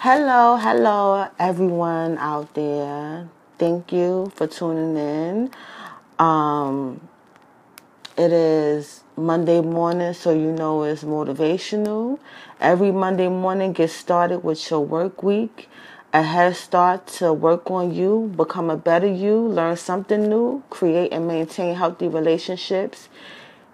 Hello, hello, everyone out there. Thank you for tuning in. Um, it is Monday morning, so you know it's motivational. Every Monday morning, get started with your work week. A head start to work on you, become a better you, learn something new, create and maintain healthy relationships.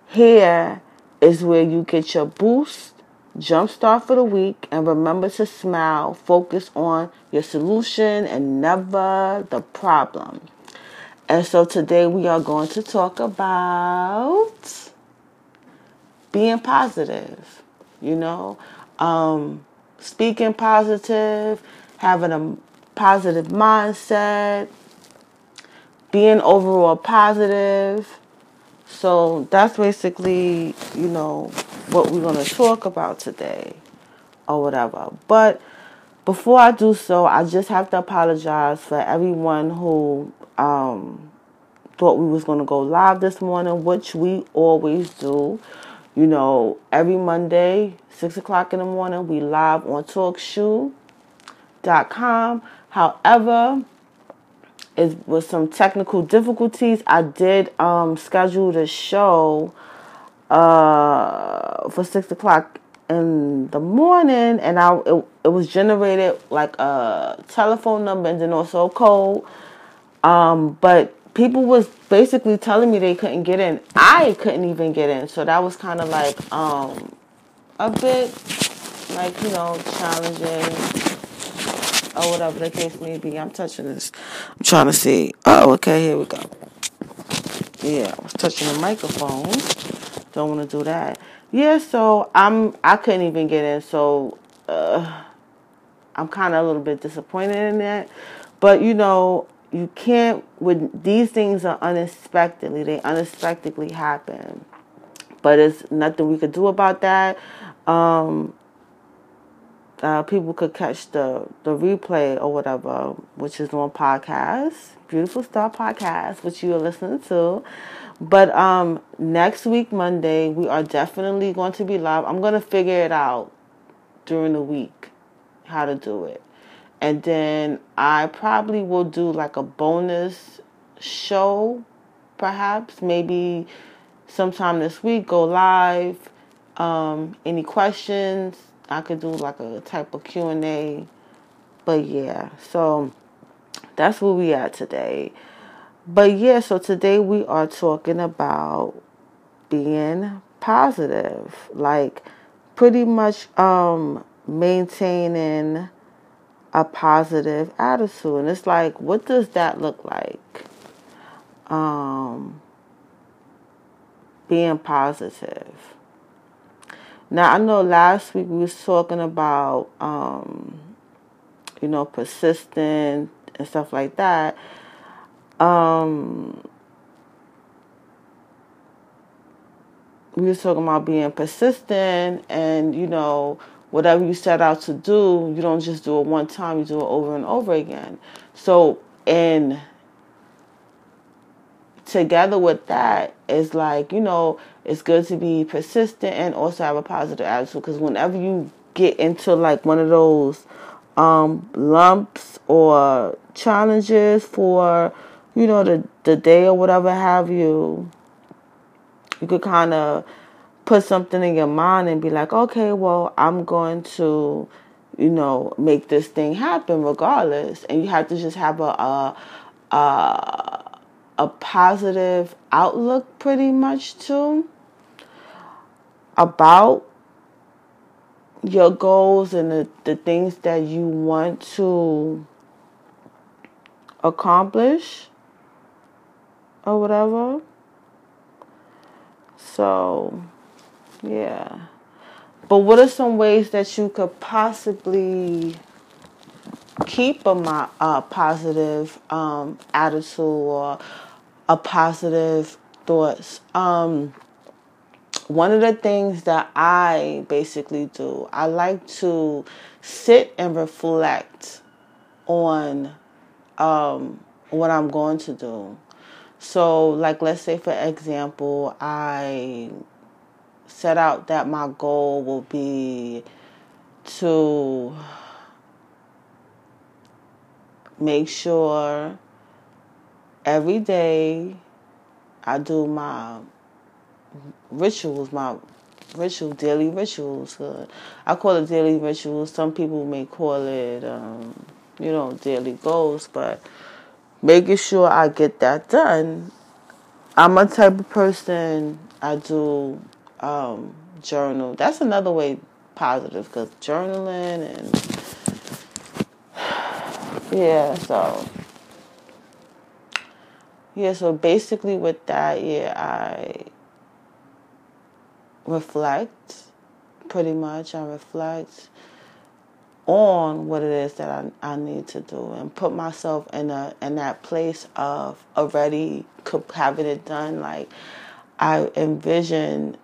Here is where you get your boost, jumpstart for the week, and remember to smile. Focus on your solution and never the problem. And so today we are going to talk about being positive, you know, um, speaking positive, having a positive mindset, being overall positive. So that's basically, you know, what we're going to talk about today or whatever. But before I do so, I just have to apologize for everyone who um, thought we was going to go live this morning, which we always do. You know, every Monday, 6 o'clock in the morning, we live on TalkShoe.com. However, it was some technical difficulties. I did um, schedule the show uh, for 6 o'clock in the morning, and I it, it was generated like a telephone number and then also a code. Um, but people was basically telling me they couldn't get in. I couldn't even get in, so that was kind of like um, a bit like you know challenging or whatever the case may be. I'm touching this. I'm trying to see. Oh, okay, here we go. Yeah, I was touching the microphone. Don't want to do that. Yeah, so I'm I couldn't even get in, so uh, I'm kind of a little bit disappointed in that. But you know, you can't when these things are unexpectedly they unexpectedly happen but it's nothing we could do about that um, uh, people could catch the the replay or whatever which is on podcast beautiful star podcast which you are listening to but um, next week monday we are definitely going to be live i'm going to figure it out during the week how to do it and then I probably will do like a bonus show, perhaps, maybe sometime this week, go live. Um, any questions? I could do like a type of Q&A. But yeah, so that's where we at today. But yeah, so today we are talking about being positive, like pretty much um maintaining a positive attitude. And it's like, what does that look like? Um, being positive. Now I know last week we was talking about um, you know, persistent and stuff like that. Um, we was talking about being persistent and you know whatever you set out to do, you don't just do it one time, you do it over and over again. So, and together with that is like, you know, it's good to be persistent and also have a positive attitude because whenever you get into like one of those um, lumps or challenges for, you know, the, the day or whatever have you, you could kind of put something in your mind and be like, okay, well, I'm going to, you know, make this thing happen regardless. And you have to just have a a a positive outlook, pretty much too, about your goals and the, the things that you want to accomplish or whatever. So yeah. But what are some ways that you could possibly keep a, a positive um, attitude or a positive thoughts? Um, one of the things that I basically do, I like to sit and reflect on um, what I'm going to do. So, like, let's say, for example, I set out that my goal will be to make sure every day I do my rituals, my ritual daily rituals. I call it daily rituals. Some people may call it, um, you know, daily goals. But making sure I get that done. I'm a type of person. I do um, journal. That's another way positive because journaling and yeah. So yeah. So basically, with that, yeah, I reflect pretty much. I reflect on what it is that I, I need to do and put myself in a in that place of already having it done like I envision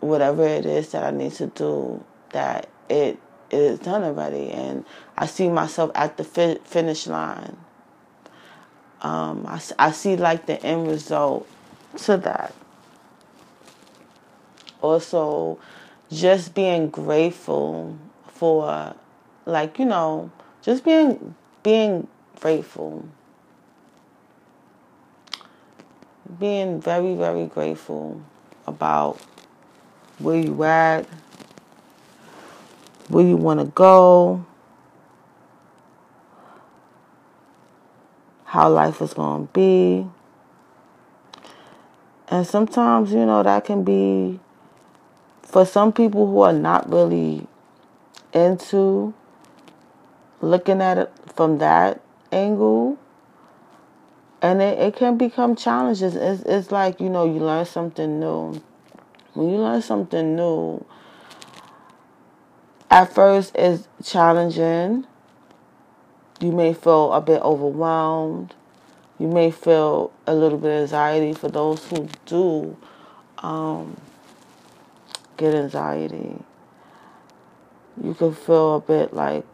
whatever it is that I need to do that it is done already and I see myself at the fi- finish line. Um, I, I see like the end result to that. Also just being grateful for like you know just being being grateful. Being very very grateful about where you at where you want to go how life is going to be. And sometimes you know that can be for some people who are not really into looking at it from that angle and it, it can become challenges. It's, it's like you know you learn something new. When you learn something new at first it's challenging you may feel a bit overwhelmed you may feel a little bit of anxiety for those who do um, get anxiety. You can feel a bit like,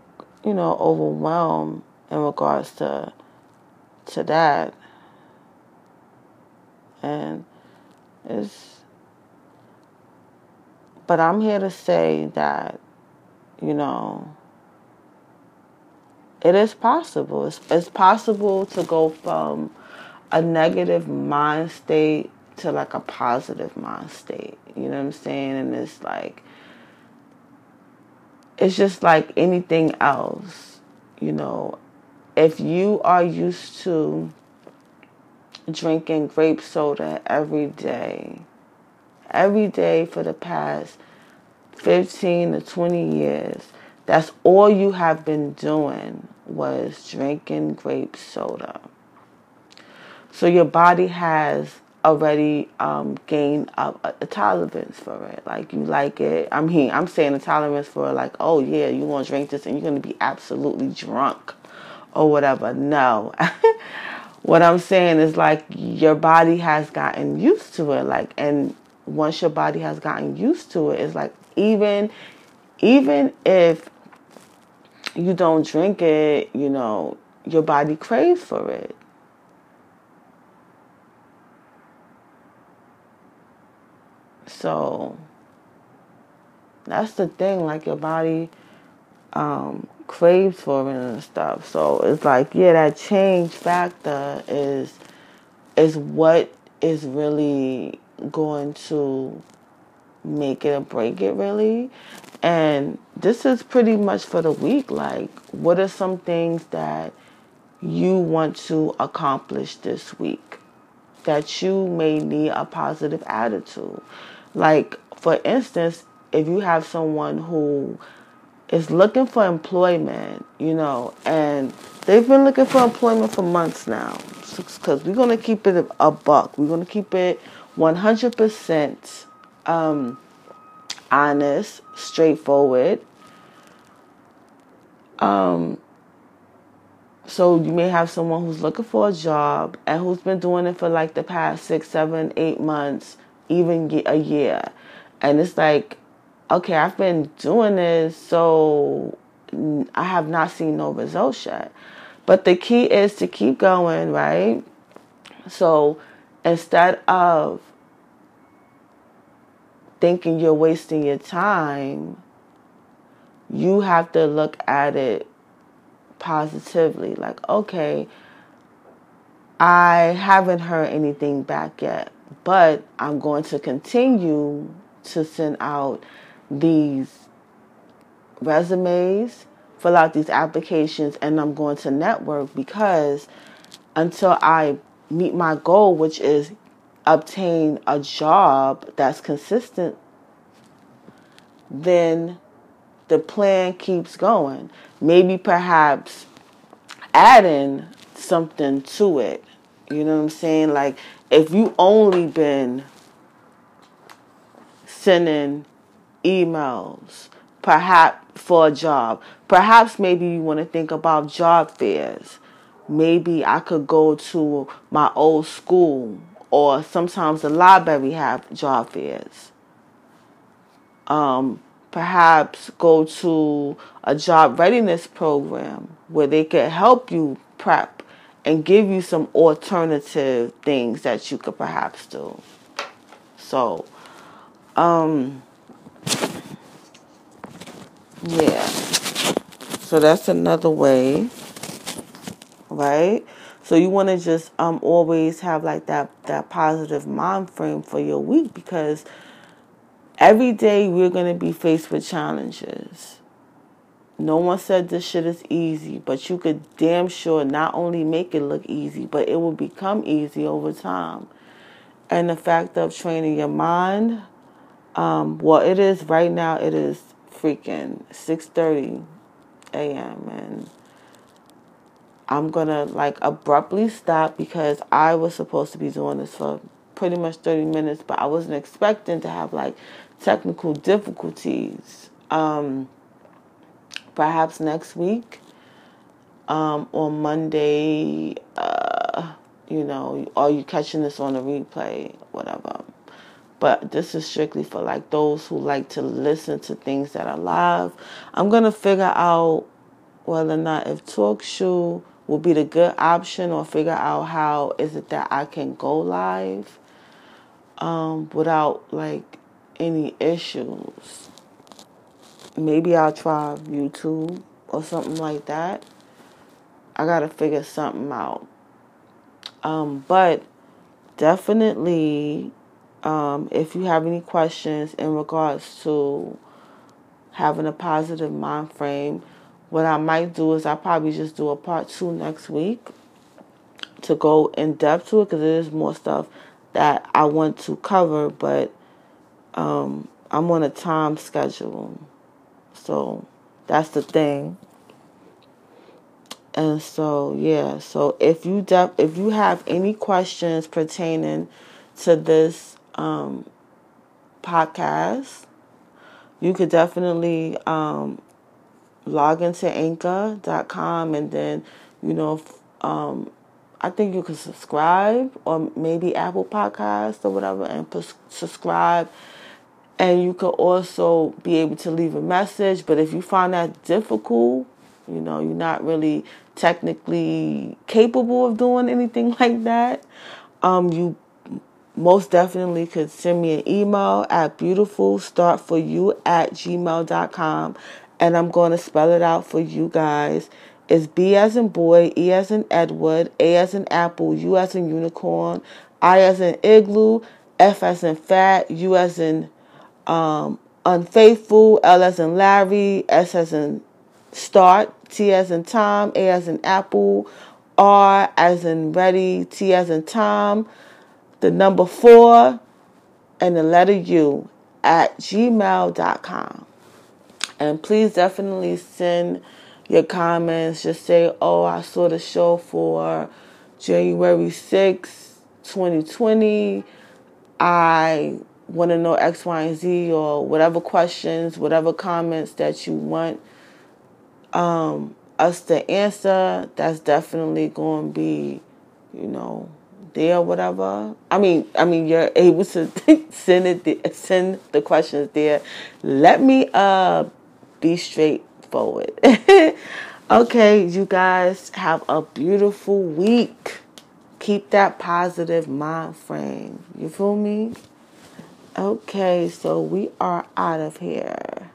you know, overwhelmed in regards to to that. And it's but I'm here to say that, you know, it is possible. It's, it's possible to go from a negative mind state to like a positive mind state. You know what I'm saying? And it's like, it's just like anything else. You know, if you are used to drinking grape soda every day, every day for the past 15 to 20 years, that's all you have been doing was drinking grape soda. So your body has already um, gained a, a, tolerance for it. Like you like it. I'm here. I'm saying a tolerance for like, oh yeah, you want to drink this and you're gonna be absolutely drunk, or whatever. No. what I'm saying is like your body has gotten used to it. Like, and once your body has gotten used to it, it's like even even if you don't drink it, you know, your body craves for it. So that's the thing, like your body um, craves for it and stuff. So it's like, yeah, that change factor is is what is really going to make it or break it really. And this is pretty much for the week. Like, what are some things that you want to accomplish this week? That you may need a positive attitude. Like, for instance, if you have someone who is looking for employment, you know, and they've been looking for employment for months now, because we're going to keep it a buck. We're going to keep it 100% um, honest, straightforward. Um, so you may have someone who's looking for a job and who's been doing it for like the past six, seven, eight months even a year. And it's like, okay, I've been doing this, so I have not seen no results yet. But the key is to keep going, right? So instead of thinking you're wasting your time, you have to look at it positively. Like, okay, I haven't heard anything back yet, but I'm going to continue to send out these resumes, fill out these applications, and I'm going to network because until I meet my goal, which is obtain a job that's consistent, then the plan keeps going. Maybe perhaps adding something to it. You know what I'm saying? Like if you only been sending emails, perhaps for a job, perhaps maybe you want to think about job fairs. Maybe I could go to my old school or sometimes the library have job fairs. Um, perhaps go to a job readiness program where they could help you prep and give you some alternative things that you could perhaps do. So, um, yeah. So that's another way, right? So you want to just um always have like that that positive mind frame for your week because every day we're going to be faced with challenges. No one said this shit is easy, but you could damn sure not only make it look easy, but it will become easy over time. And the fact of training your mind, um, well, it is right now. It is freaking six thirty a.m. and I'm gonna like abruptly stop because I was supposed to be doing this for pretty much 30 minutes, but I wasn't expecting to have like technical difficulties. Um, perhaps next week um, on Monday, uh, you know, are you catching this on a replay, whatever. But this is strictly for like those who like to listen to things that are live. I'm gonna figure out whether or not if TalkShoe will be the good option or figure out how is it that I can go live um, without like any issues. Maybe I'll try YouTube or something like that. I gotta figure something out. Um, but definitely, um, if you have any questions in regards to having a positive mind frame, what I might do is I'll probably just do a part two next week to go in depth to it because there is more stuff that I want to cover, but um, I'm on a time schedule. So that's the thing. And so yeah, so if you de- if you have any questions pertaining to this um, podcast, you could definitely um, log into anchor.com and then, you know, um, I think you can subscribe or maybe Apple Podcast or whatever and pers- subscribe. And you could also be able to leave a message. But if you find that difficult, you know, you're not really technically capable of doing anything like that, um, you most definitely could send me an email at beautifulstartforyou at gmail.com and I'm going to spell it out for you guys. It's B as in boy, E as in Edward, A as in apple, U as in unicorn, I as in igloo, F as in fat, U as in um, unfaithful, L as in Larry, S as in start, T as in Tom, A as in apple, R as in ready, T as in Tom, the number four, and the letter U at gmail.com. And please definitely send your comments. Just say, oh, I saw the show for January 6, 2020. I want to know X, Y, and Z, or whatever questions, whatever comments that you want um, us to answer. That's definitely going to be, you know, there, whatever. I mean, I mean, you're able to send it, send the questions there. Let me uh be straightforward. okay, you guys have a beautiful week. Keep that positive mind frame. You feel me? Okay, so we are out of here.